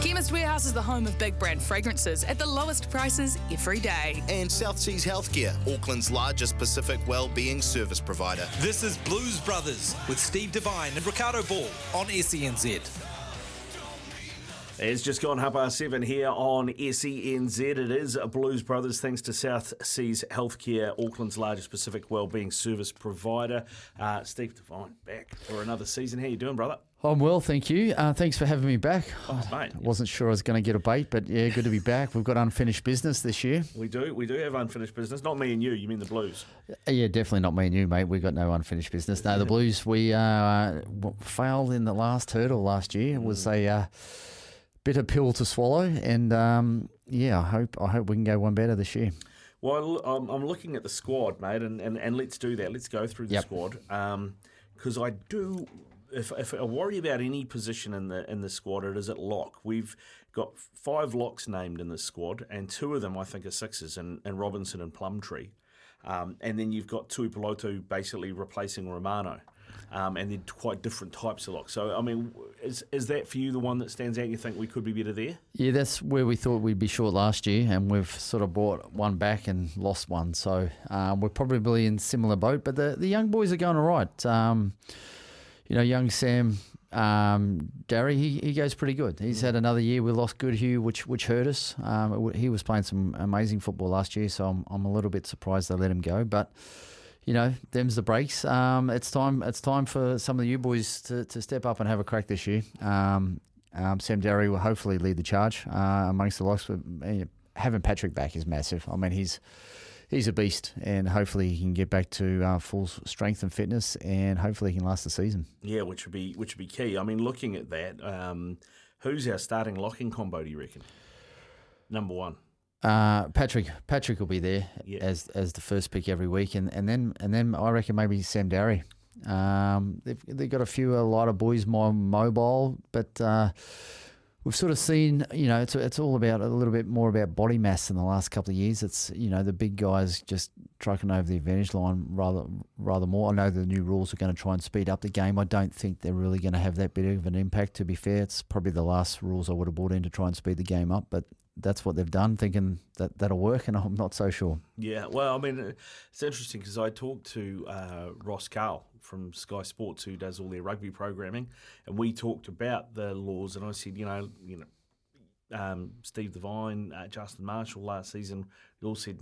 Chemist Warehouse is the home of big brand fragrances at the lowest prices every day. And South Seas Healthcare, Auckland's largest Pacific wellbeing service provider. This is Blues Brothers with Steve Devine and Ricardo Ball on SENZ. It's just gone half past seven here on SENZ. It is Blues Brothers, thanks to South Seas Healthcare, Auckland's largest Pacific wellbeing service provider. Uh, Steve Devine back for another season. How you doing, brother? I'm well, thank you. Uh, thanks for having me back. Oh, mate. I wasn't sure I was going to get a bait, but yeah, good to be back. We've got unfinished business this year. We do, we do have unfinished business. Not me and you. You mean the Blues? Uh, yeah, definitely not me and you, mate. We've got no unfinished business. No, the Blues. We uh, failed in the last hurdle last year. It was a uh, bitter pill to swallow, and um, yeah, I hope I hope we can go one better this year. Well, I'm, I'm looking at the squad, mate, and, and, and let's do that. Let's go through the Yep. squad because I do. If, if I worry about any position in the in the squad, it is at lock. We've got five locks named in the squad, and two of them I think are sixes, and, and Robinson and Plumtree. Um, and then you've got Tuipulotu basically replacing Romano. Um, and they're quite different types of locks. So, I mean, is, is that for you the one that stands out? You think we could be better there? Yeah, that's where we thought we'd be short last year, and we've sort of bought one back and lost one. So um, we're probably in similar boat. But the, the young boys are going all right. You know, young Sam um, Darry, he, he goes pretty good. He's had another year. We lost Goodhue, which which hurt us. Um, w- he was playing some amazing football last year, so I'm, I'm a little bit surprised they let him go. But you know, them's the breaks. Um, it's time. It's time for some of you boys to, to step up and have a crack this year. Um, um, Sam Darry will hopefully lead the charge uh, amongst the locks. But uh, having Patrick back is massive. I mean, he's he's a beast, and hopefully he can get back to uh, full strength and fitness, and hopefully he can last the season. Yeah, which would be which would be key. I mean, looking at that, um, who's our starting locking combo? Do you reckon? Number one. Uh, Patrick Patrick will be there Yeah. as as the first pick every week, and, and then and then I reckon maybe Sam Darry. Um, they've they've got a few a lot of boys more mobile, but uh, we've sort of seen you know it's it's all about a little bit more about body mass in the last couple of years. It's you know the big guys just trucking over the advantage line rather rather more. I know the new rules are going to try and speed up the game. I don't think they're really going to have that bit of an impact. To be fair, it's probably the last rules I would have brought in to try and speed the game up, but that's what they've done, thinking that that'll work, and I'm not so sure. Yeah, well, I mean, it's interesting because I talked to uh, Ross Carl from Sky Sports, who does all their rugby programming, and we talked about the laws. And I said, you know, you know, um, Steve Devine, uh, Justin Marshall last season, all said,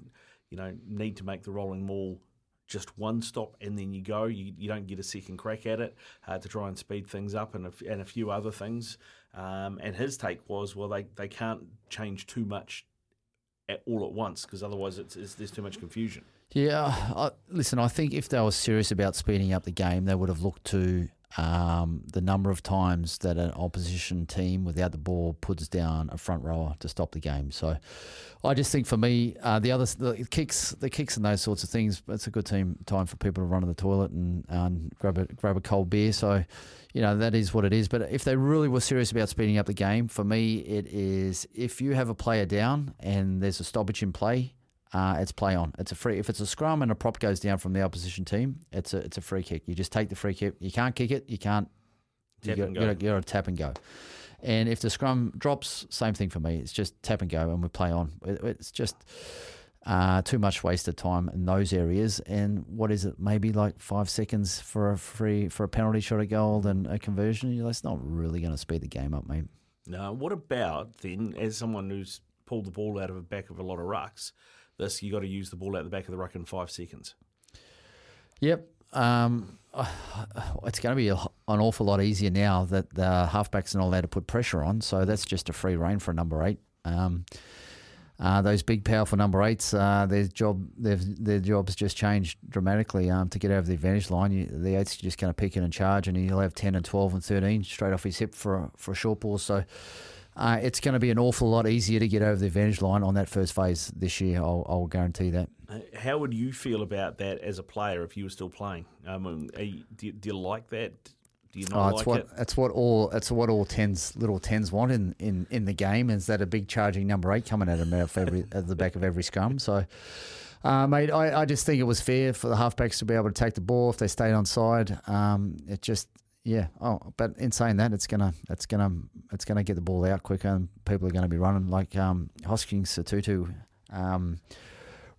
you know, need to make the rolling maul just one stop and then you go. You, you don't get a second crack at it uh, to try and speed things up and a, and a few other things. Um, and his take was, well, they, they can't change too much at, all at once because otherwise it's, it's, there's too much confusion. Yeah, I, listen, I think if they were serious about speeding up the game, they would have looked to um, the number of times that an opposition team without the ball puts down a front rower to stop the game. So, I just think for me, uh, the other the kicks, the kicks and those sorts of things, it's a good team time for people to run to the toilet and, and grab a grab a cold beer. So, you know that is what it is. But if they really were serious about speeding up the game, for me, it is if you have a player down and there's a stoppage in play, uh, it's play on. It's a free. If it's a scrum and a prop goes down from the opposition team, it's a it's a free kick. You just take the free kick. You can't kick it. You can't. Tap and you go. got, to tap and go. And if the scrum drops, same thing for me. It's just tap and go, and we play on. It- It's just uh, too much wasted time in those areas. And what is it? Maybe like five seconds for a free for a penalty shot at goal and a conversion. You know, That's not really going to speed the game up, mate. Now, what about then, as someone who's pulled the ball out of the back of a lot of rucks, this you got to use the ball out the back of the ruck in five seconds. Yep. Um, it's going to be an awful lot easier now that the halfbacks are not allowed to put pressure on. So that's just a free reign for a number eight. Um, uh, those big, powerful number eights, uh, their job, their, their jobs just changed dramatically. Um, to get over the advantage line, you, the eights are just going to pick in and charge, and he'll have ten and twelve and thirteen straight off his hip for a, for a short ball. So uh, it's going to be an awful lot easier to get over the advantage line on that first phase this year. I'll, I'll guarantee that. Uh, How would you feel about that as a player if you were still playing? Um, are you, do, you, do you like that? Do you Oh, not it's like what it? it's what all it's what all tens little tens want in, in, in the game is that a big charging number eight coming at them out of every, at the back of every scrum. So, uh, mate, I, I just think it was fair for the halfbacks to be able to take the ball if they stayed on side. Um, it just yeah. Oh, but in saying that, it's gonna it's gonna it's gonna get the ball out quicker and people are going to be running like um, Hoskins Sotutu. Um,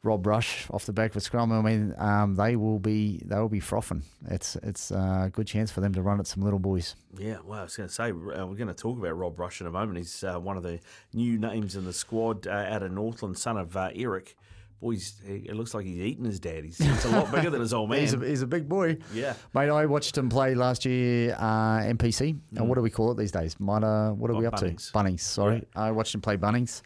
Rob Rush off the back of a scrum. I mean, um, they will be they will be frothing. It's it's a good chance for them to run at some little boys. Yeah, well, I was going to say, uh, we're going to talk about Rob Rush in a moment. He's uh, one of the new names in the squad uh, out of Northland, son of uh, Eric. Boys, he, it looks like he's eating his dad. He's, he's a lot bigger than his old man. He's a, he's a big boy. Yeah. Mate, I watched him play last year, uh, NPC. And what do we call it these days? Minor, what are Oh, we up Bunnings. to? Bunnings, sorry. I watched him play Bunnings.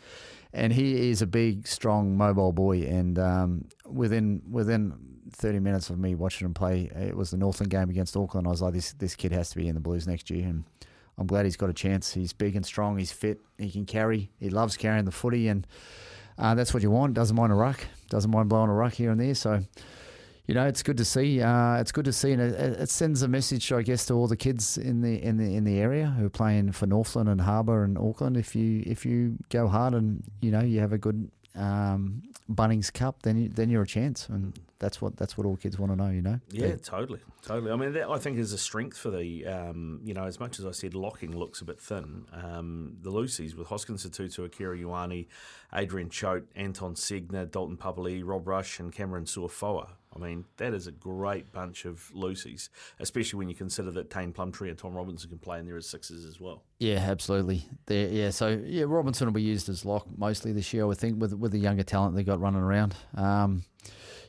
And he is a big, strong, mobile boy. And um, within within 30 minutes of me watching him play, it was the Northland game against Auckland. I was like, this, this kid has to be in the Blues next year. And I'm glad he's got a chance. He's big and strong. He's fit. He can carry. He loves carrying the footy. And uh, that's what you want. Doesn't mind a ruck. Doesn't mind blowing a ruck here and there. So you know, it's good to see. Uh, it's good to see, and it, it sends a message, I guess, to all the kids in the in the in the area who are playing for Northland and Harbour and Auckland. If you if you go hard and you know you have a good um, Bunnings Cup, then you, then you're a chance, and that's what that's what all kids want to know. You know. Yeah, totally, totally. I mean, that I think is a strength for the, um, you know, as much as I said locking looks a bit thin, um, the Lucy's with Hoskins Sotutu, Akira Ioane, Adrian Choate, Anton Segner, Dalton Papali, Rob Rush, and Cameron Suafoa. I mean, that is a great bunch of Lucy's, especially when you consider that Tane Plumtree and Tom Robinson can play in there as sixes as well. Yeah, absolutely. There, yeah. So yeah, Robinson will be used as lock mostly this year, I would think, with with the younger talent they got running around. Um,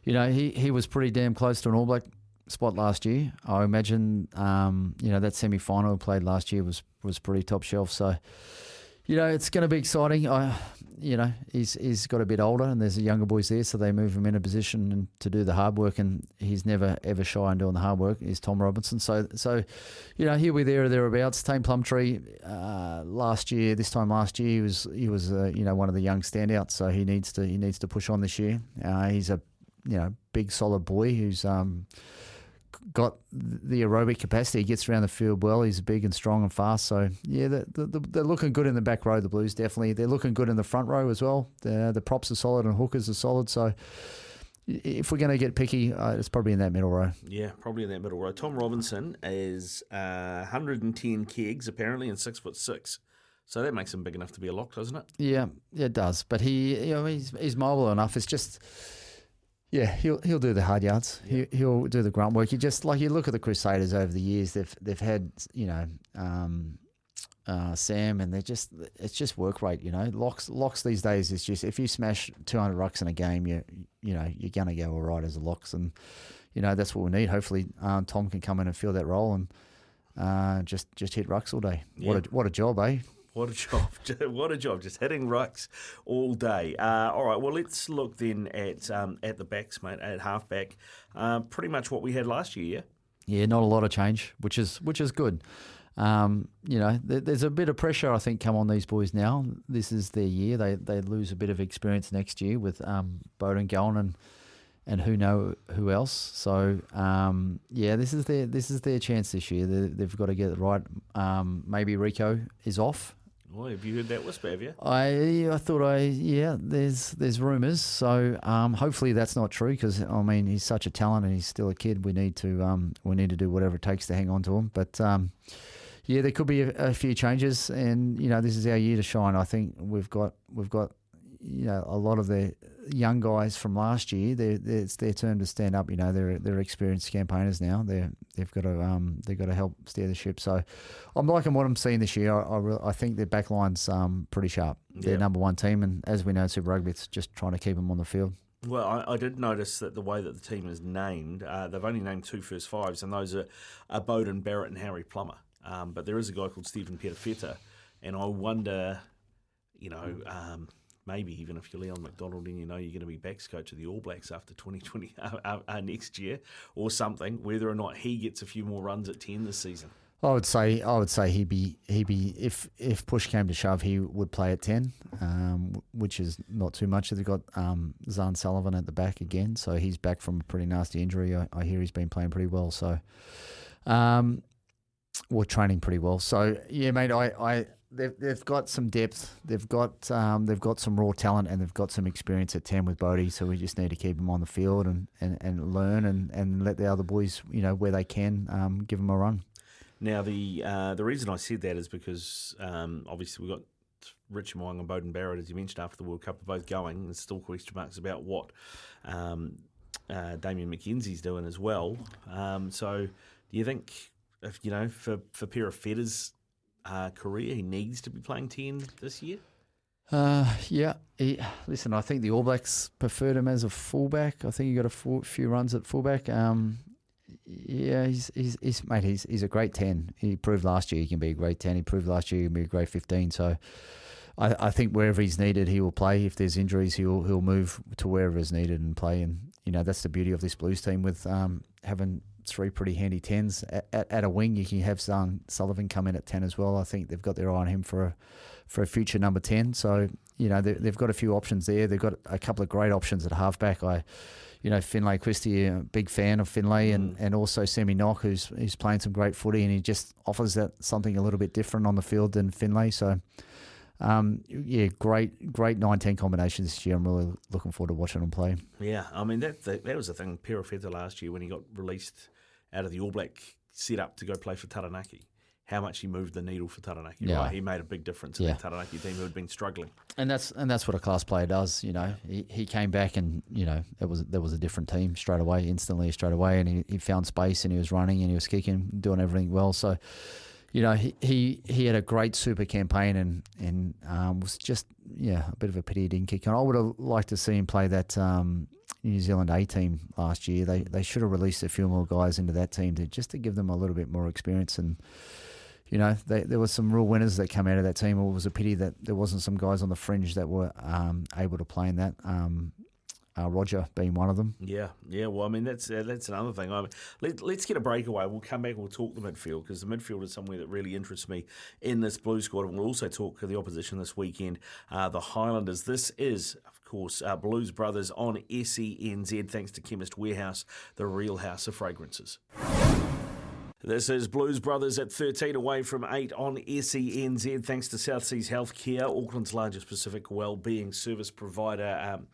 you know, he he was pretty damn close to an All Black spot last year. I imagine, um, you know, that semi final played last year was was pretty top shelf. So, you know, it's going to be exciting. I, you know, he's he's got a bit older, and there's the younger boys there, so they move him in a position to do the hard work, and he's never ever shy in doing the hard work. Is Tom Robinson? So so, you know, here we there or thereabouts. Tane Plumtree uh, last year, this time last year, he was he was uh, you know one of the young standouts. So he needs to he needs to push on this year. Uh, he's a you know big solid boy who's um, got the aerobic capacity. He gets around the field well. He's big and strong and fast. So yeah, the, the, the, they're looking good in the back row. The Blues definitely. They're looking good in the front row as well. The the props are solid and hookers are solid. So if we're going to get picky, uh, it's probably in that middle row. Yeah, probably in that middle row. Tom Robinson is uh, 110 kegs apparently and six foot six, so that makes him big enough to be a lock, doesn't it? Yeah, yeah, it does. But he, you know, he's he's mobile enough. It's just, yeah, he'll he'll do the hard yards. He, he'll do the grunt work. You just like you look at the Crusaders over the years. They've they've had you know um, uh, Sam, and they're just it's just work rate. You know, locks locks these days is just if you smash two hundred rucks in a game, you you know you're gonna go all right as a locks, and you know that's what we need. Hopefully, um, Tom can come in and fill that role and. Uh, just just hit rucks all day. What a what a job, eh? What a job! what a job! Just hitting rucks all day. Uh, all right, well let's look then at um, at the backs, mate. At halfback, uh, pretty much what we had last year. Yeah. Not a lot of change, which is which is good. Um, you know, th- there's a bit of pressure I think come on these boys now. This is their year. They they lose a bit of experience next year with um, Beauden going and and who know who else. So um, yeah, this is their this is their chance this year. They, they've got to get it right. Um, maybe Rieko is off. Have you heard that whisper? Have you? I I thought I yeah. There's there's rumours, so um, hopefully that's not true because I mean he's such a talent and he's still a kid. We need to um, we need to do whatever it takes to hang on to him. But um, yeah, there could be a, a few changes, and you know this is our year to shine. I think we've got we've got you know a lot of the young guys from last year. They're, they're, it's their turn to stand up. You know they're they're experienced campaigners now. They they've got to um they've got to help steer the ship. So I'm liking what I'm seeing this year. I I, re- I think their backline's um pretty sharp. They're Yeah. number one team, and as we know, Super Rugby, it's just trying to keep them on the field. Well, I, I did notice that the way that the team is named, uh, they've only named two first fives, and those are, are Beauden Barrett and Harry Plummer. Um, but there is a guy called Stephen Perofeta, and I wonder, you know, um, maybe even if you're Leon MacDonald and you know you're going to be backs coach of the All Blacks after 2020 uh, uh, uh, next year or something, whether or not he gets a few more runs at 10 this season. I would say I would say he'd be he'd be if if push came to shove he would play at ten, um, which is not too much. They've got um, Zarn Sullivan at the back again, so he's back from a pretty nasty injury. I, I hear he's been playing pretty well, so um, we're training pretty well. So yeah, mate, I, I they've they've got some depth, they've got um, they've got some raw talent, and they've got some experience at ten with Beaudy. So we just need to keep them on the field and, and, and learn and, and let the other boys, you know, where they can, um, give them a run. Now, the uh, the reason I said that is because um, obviously we've got Richard Mo'unga and Beauden Barrett, as you mentioned, after the World Cup, are both going. There's still question marks about what um, uh, Damian McKenzie's doing as well. Um, so, do you think, if you know, for for Perofeta's uh, career, he needs to be playing ten this year? Uh, yeah. He, listen, I think the All Blacks preferred him as a fullback. I think he got a full, few runs at fullback. Um, yeah, he's, he's, he's mate. He's, he's a great ten. He proved last year he can be a great ten. He proved last year he can be a great fifteen. So, I, I think wherever he's needed, he will play. If there's injuries, he'll he'll move to wherever is needed and play. And you know that's the beauty of this Blues team with um, having three pretty handy tens at, at, at, a wing. You can have Zarn Sullivan come in at ten as well. I think they've got their eye on him for a, for a future number ten. So you know they, they've got a few options there. They've got a couple of great options at halfback. I you know, Finlay Christie, a big fan of Finlay, and, mm. and also Sammy Nock, who's who's playing some great footy, and he just offers that something a little bit different on the field than Finlay. So, um, yeah, great great 19 combinations this year. I'm really looking forward to watching them play. Yeah, I mean that that, that was the thing. Perofeta last year when he got released out of the All Black setup to go play for Taranaki how much he moved the needle for Taranaki. Yeah. Right? He made a big difference in yeah. that Taranaki team who had been struggling. And that's and that's what a class player does. You know, he, he came back and you know there was there was a different team straight away, instantly straight away, and he, he found space and he was running and he was kicking, doing everything well. So. You know, he, he, he had a great super campaign and and um, was just yeah a bit of a pity he didn't kick on. I would have liked to see him play that um, New Zealand A team last year. They they should have released a few more guys into that team to just to give them a little bit more experience and you know, they, there were some real winners that came out of that team. It was a pity that there wasn't some guys on the fringe that were um, able to play in that. Um, uh, Roger being one of them. Yeah, yeah. Well, I mean that's uh, that's another thing. I mean, let, us get a breakaway. We'll come back. and We'll talk the midfield because the midfield is somewhere that really interests me in this blue squad. And we'll also talk the opposition this weekend, uh, the Highlanders. This is. Of course, uh, Blues Brothers on SENZ, thanks to Chemist Warehouse, the real house of fragrances. This is Blues Brothers at 13 away from 8 on SENZ, thanks to South Seas Healthcare, Auckland's largest Pacific wellbeing service provider. Um,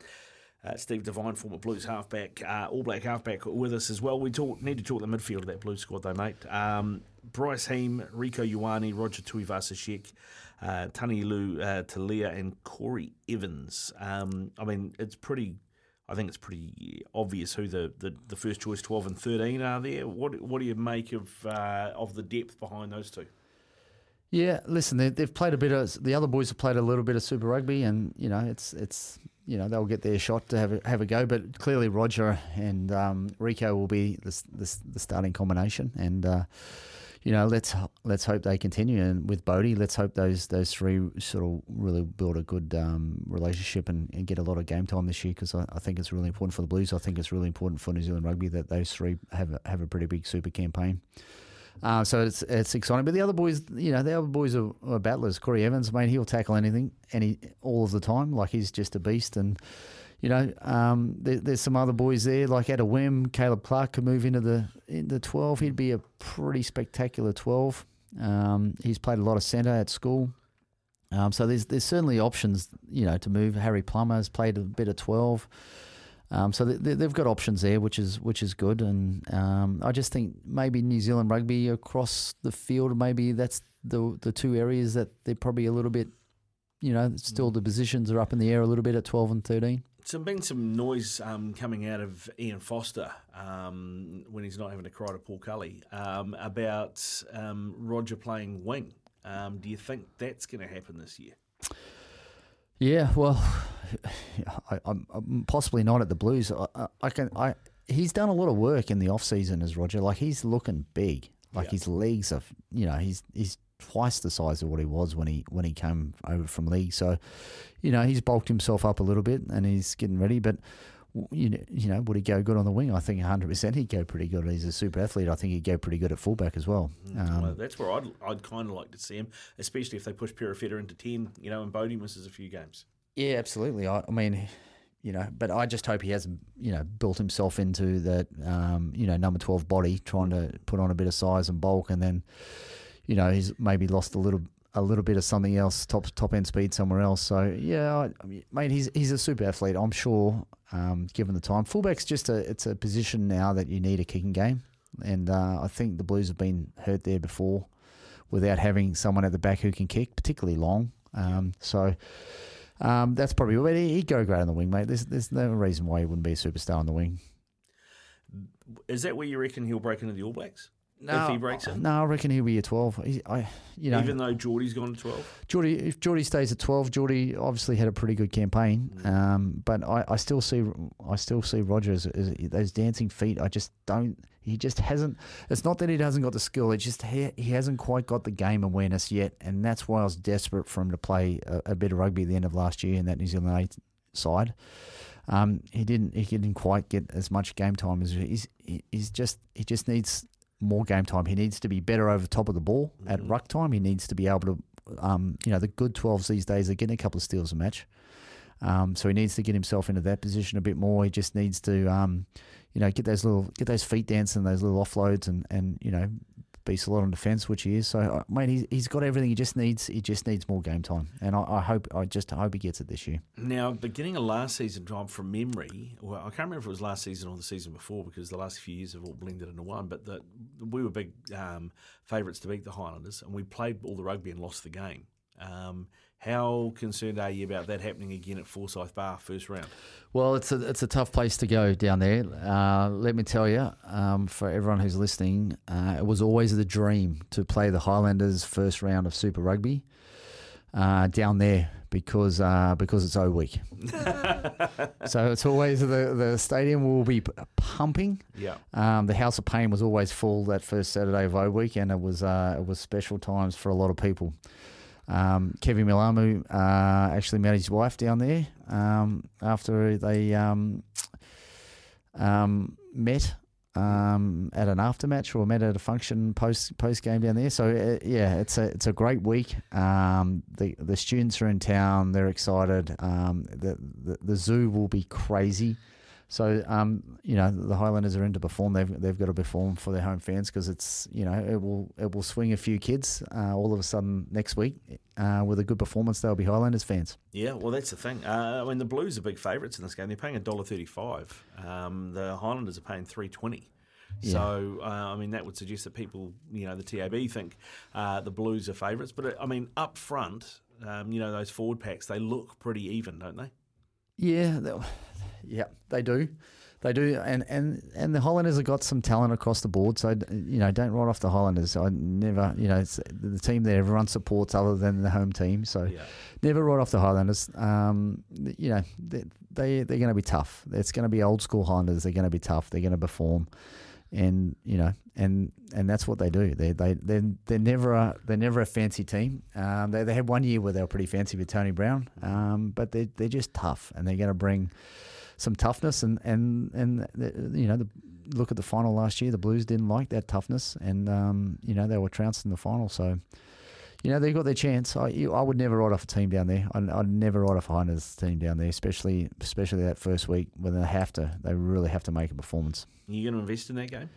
uh, Steve Devine, former Blues halfback, uh, All Black halfback, with us as well. We talk, need to talk the midfield of that Blues squad, though, mate. Um, Bryce Heem, Rieko Ioane, Roger Tuivasa-Sheck, uh, Tanielu uh, Talia, and Corey Evans. Um, I mean, it's pretty I think it's pretty obvious who the, the, the, first choice 12 and 13 are there. What what do you make of uh, of the depth behind those two? Yeah, listen, they, have played a bit of the other boys have played a little bit of Super Rugby, and you know it's it's you know they'll get their shot to have a, have a go. But clearly Roger and um, Rieko will be the, the, the starting combination, and. Uh, you know, let's let's hope they continue. And with Beaudy, let's hope those those three sort of really build a good um, relationship and, and, get a lot of game time this year because I, I, think it's really important for the Blues. I think it's really important for New Zealand rugby that those three have a, have a pretty big super campaign. Uh, so it's it's exciting. But the other boys, you know, the other boys are, are battlers. Corey Evans, I mean, he'll tackle anything, any all of the time. Like he's just a beast and you know, um, there, there's some other boys there. Like at a whim, Caleb Clarke could move into the into twelve. He'd be a pretty spectacular twelve. Um, he's played a lot of centre at school, um, so there's there's certainly options, you know, to move. Harry Plummer has played a bit of twelve. Um, so they, have got options there, which is which is good, and um, I just think maybe New Zealand rugby across the field, maybe that's the the two areas that they're probably a little bit, you know, still the positions are up in the air a little bit at twelve and thirteen there's been some noise um, coming out of Ian Foster um, when he's not having to cry to Paul Cully um, about um, Roger playing wing. Um, do you think that's going to happen this year? Yeah, well, I, am possibly not at the Blues. I, I, can. I he's done a lot of work in the off season as Roger. Like he's looking big. Like his legs are, you know, he's he's twice the size of what he was when he when he came over from league. So, you know, he's bulked himself up a little bit and he's getting ready. But you know, you know, would he go good on the wing? I think 100% he'd go pretty good. He's a super athlete. I think he'd go pretty good at fullback as well. Um, well, that's where I'd, I'd kind of like to see him, especially if they push Perofeta into 10, you know, and Beaudy misses a few games. Yeah, absolutely. I, I mean, you know, but I just hope he hasn't, you know, built himself into that, um, you know, number 12 body, trying to put on a bit of size and bulk, and then, you know, he's maybe lost a little a little bit of something else, top top end speed somewhere else. So yeah, I, I mean, mate, he's he's a super athlete. I'm sure, um, given the time, fullback's just a it's a position now that you need a kicking game, and uh, I think the Blues have been hurt there before, without having someone at the back who can kick, particularly long. Um, so. Um, that's probably but he- he'd go great on the wing, mate. There's there's no reason why he wouldn't be a superstar on the wing. Is that where you reckon he'll break into the All Blacks? If he breaks in? No, I reckon he'll be a twelve. He, I, you know, Even though Jordie's gone to 12? Jordie, if Jordie stays at twelve, Jordie obviously had a pretty good campaign. Um, but I, I still see, I still see Rogers as those dancing feet. I just don't. He just hasn't. It's not that he hasn't got the skill. It's just he, he hasn't quite got the game awareness yet, and that's why I was desperate for him to play a, a bit of rugby at the end of last year in that New Zealand side. Um, he didn't. He didn't quite get as much game time as he's. he- He's just. He just needs more game time. He needs to be better over the top of the ball at ruck time. He needs to be able to. Um, you know, the good 12s these days are getting a couple of steals a match. Um, so he needs to get himself into that position a bit more. He just needs to, um, you know, get those little, get those feet dancing, those little offloads, and and you know, be solid on defence, which he is. So, mate, he's, he's got everything. He just needs, he just needs more game time, and I, I hope, I just hope he gets it this year. Now, beginning of last season, Tom, from memory, well, I can't remember if it was last season or the season before because the last few years have all blended into one. But the, we were big um, favourites to beat the Highlanders, and we played all the rugby and lost the game. Um, how concerned are you about that happening again at Forsyth Bar first round? Well, it's a it's a tough place to go down there. Uh, let me tell you, um, for everyone who's listening, uh, it was always the dream to play the Highlanders first round of Super Rugby uh, down there because uh, because it's O week. so it's always the the stadium will be pumping. Yeah. Um, the House of Pain was always full that first Saturday of O week, and it was uh, it was special times for a lot of people. Um, Keven Mealamu uh, actually met his wife down there um, after they um, um, met um, at an aftermatch or met at a function post post game down there. So uh, yeah, it's a it's a great week. Um, the the students are in town; they're excited. The, the the zoo will be crazy. So um, you know the Highlanders are in to perform. They've they've got to perform for their home fans because it's you know it will it will swing a few kids uh, all of a sudden next week uh, with a good performance. They'll be Highlanders fans. Yeah, well, that's the thing. Uh, I mean, the Blues are big favourites in this game. They're paying a dollar thirty-five. Um, the Highlanders are paying three twenty. Yeah. So, uh, I mean, that would suggest that people, you know, the TAB think uh, the Blues are favourites. But, uh, I mean, up front, um, you know, those forward packs, they look pretty even, don't they? Yeah, they, yeah, they do. They do, and, and, and the Highlanders have got some talent across the board. So you know, don't write off the Highlanders. I never, you know, it's the team that everyone supports other than the home team. So Yeah. never write off the Highlanders. Um, you know, they, they they're going to be tough. It's going to be old school Highlanders. They're going to be tough. They're going to perform, and you know, and and that's what they do. They they they they're never a they're never a fancy team. Um, they they had one year where they were pretty fancy with Tony Brown, um, but they they're just tough, and they're going to bring some toughness. And and and the, you know, the, look at the final last year. The Blues didn't like that toughness, and um, you know they were trounced in the final. So. You know they got their chance. I, you, I would never write off a team down there. I'd, I'd never write off a Highlanders team down there, especially especially that first week when they have to. They really have to make a performance. Are you going to invest in that game?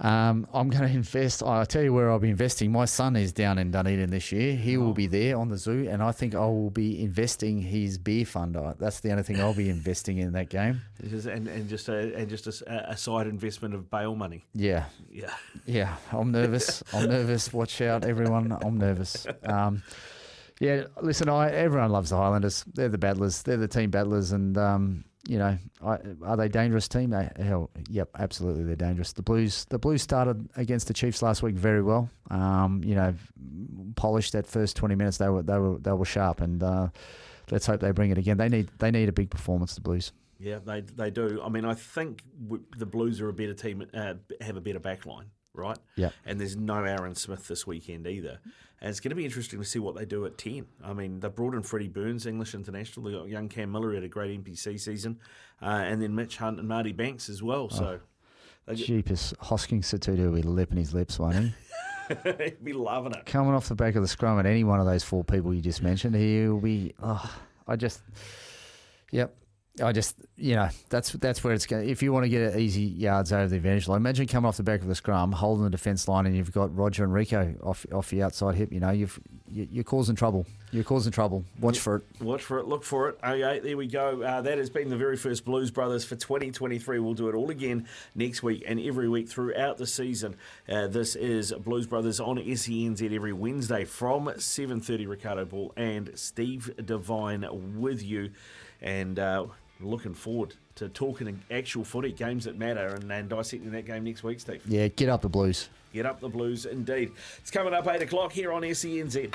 Um, I'm going to invest. I'll tell you where I'll be investing. My son is down in Dunedin this year. He will be there on the zoo, and I think I will be investing his beer fund. That's the only thing I'll be investing in that game. And, and just a and just a a, side investment of bail money. Yeah, Yeah. yeah. I'm nervous. I'm nervous. Watch out, everyone. I'm nervous. Um, yeah, listen. I everyone loves the Highlanders. They're the battlers. They're the team battlers, and um, you know, I, are they dangerous team? They, hell, yep, absolutely, they're dangerous. The Blues, the Blues started against the Chiefs last week very well. Um, you know, polished that first twenty minutes. They were they were they were sharp, and uh, let's hope they bring it again. They need they need a big performance. The Blues. Yeah, they they do. I mean, I think the Blues are a better team, uh, have a better back line, right? Yeah. And there's no Aaron Smith this weekend either. And it's going to be interesting to see what they do at 10. I mean, they brought in Freddie Burns, English international. They got young Cam Miller, who had a great NPC season. Uh, and then Mitch Hunt and Marty Banks as well. So Jeepers, Hosking Sotutu with a lip in his lips, won't he? he'd be loving it. Coming off the back of the scrum at any one of those four people you just mentioned, he'll be. Oh, I just. Yep. I just, you know, that's that's where it's going. If you want to get easy yards over the advantage line, imagine coming off the back of the scrum, holding the defence line, and you've got Roger and Rieko off off the outside hip. You know, you've you- you're causing trouble. You're causing trouble. Watch for it. Watch for it, look for it. Okay, there we go. Uh, that has been the very first Blues Brothers for 2023. We'll do it all again next week and every week throughout the season. Uh, this is Blues Brothers on SENZ every Wednesday from 7.30. Ricardo Ball and Steve Devine with you. And uh, looking forward to talking actual footy, games that matter, and, and dissecting that game next week, Steve. Yeah, get up the Blues. Get up the Blues indeed. It's coming up 8 o'clock here on SENZ.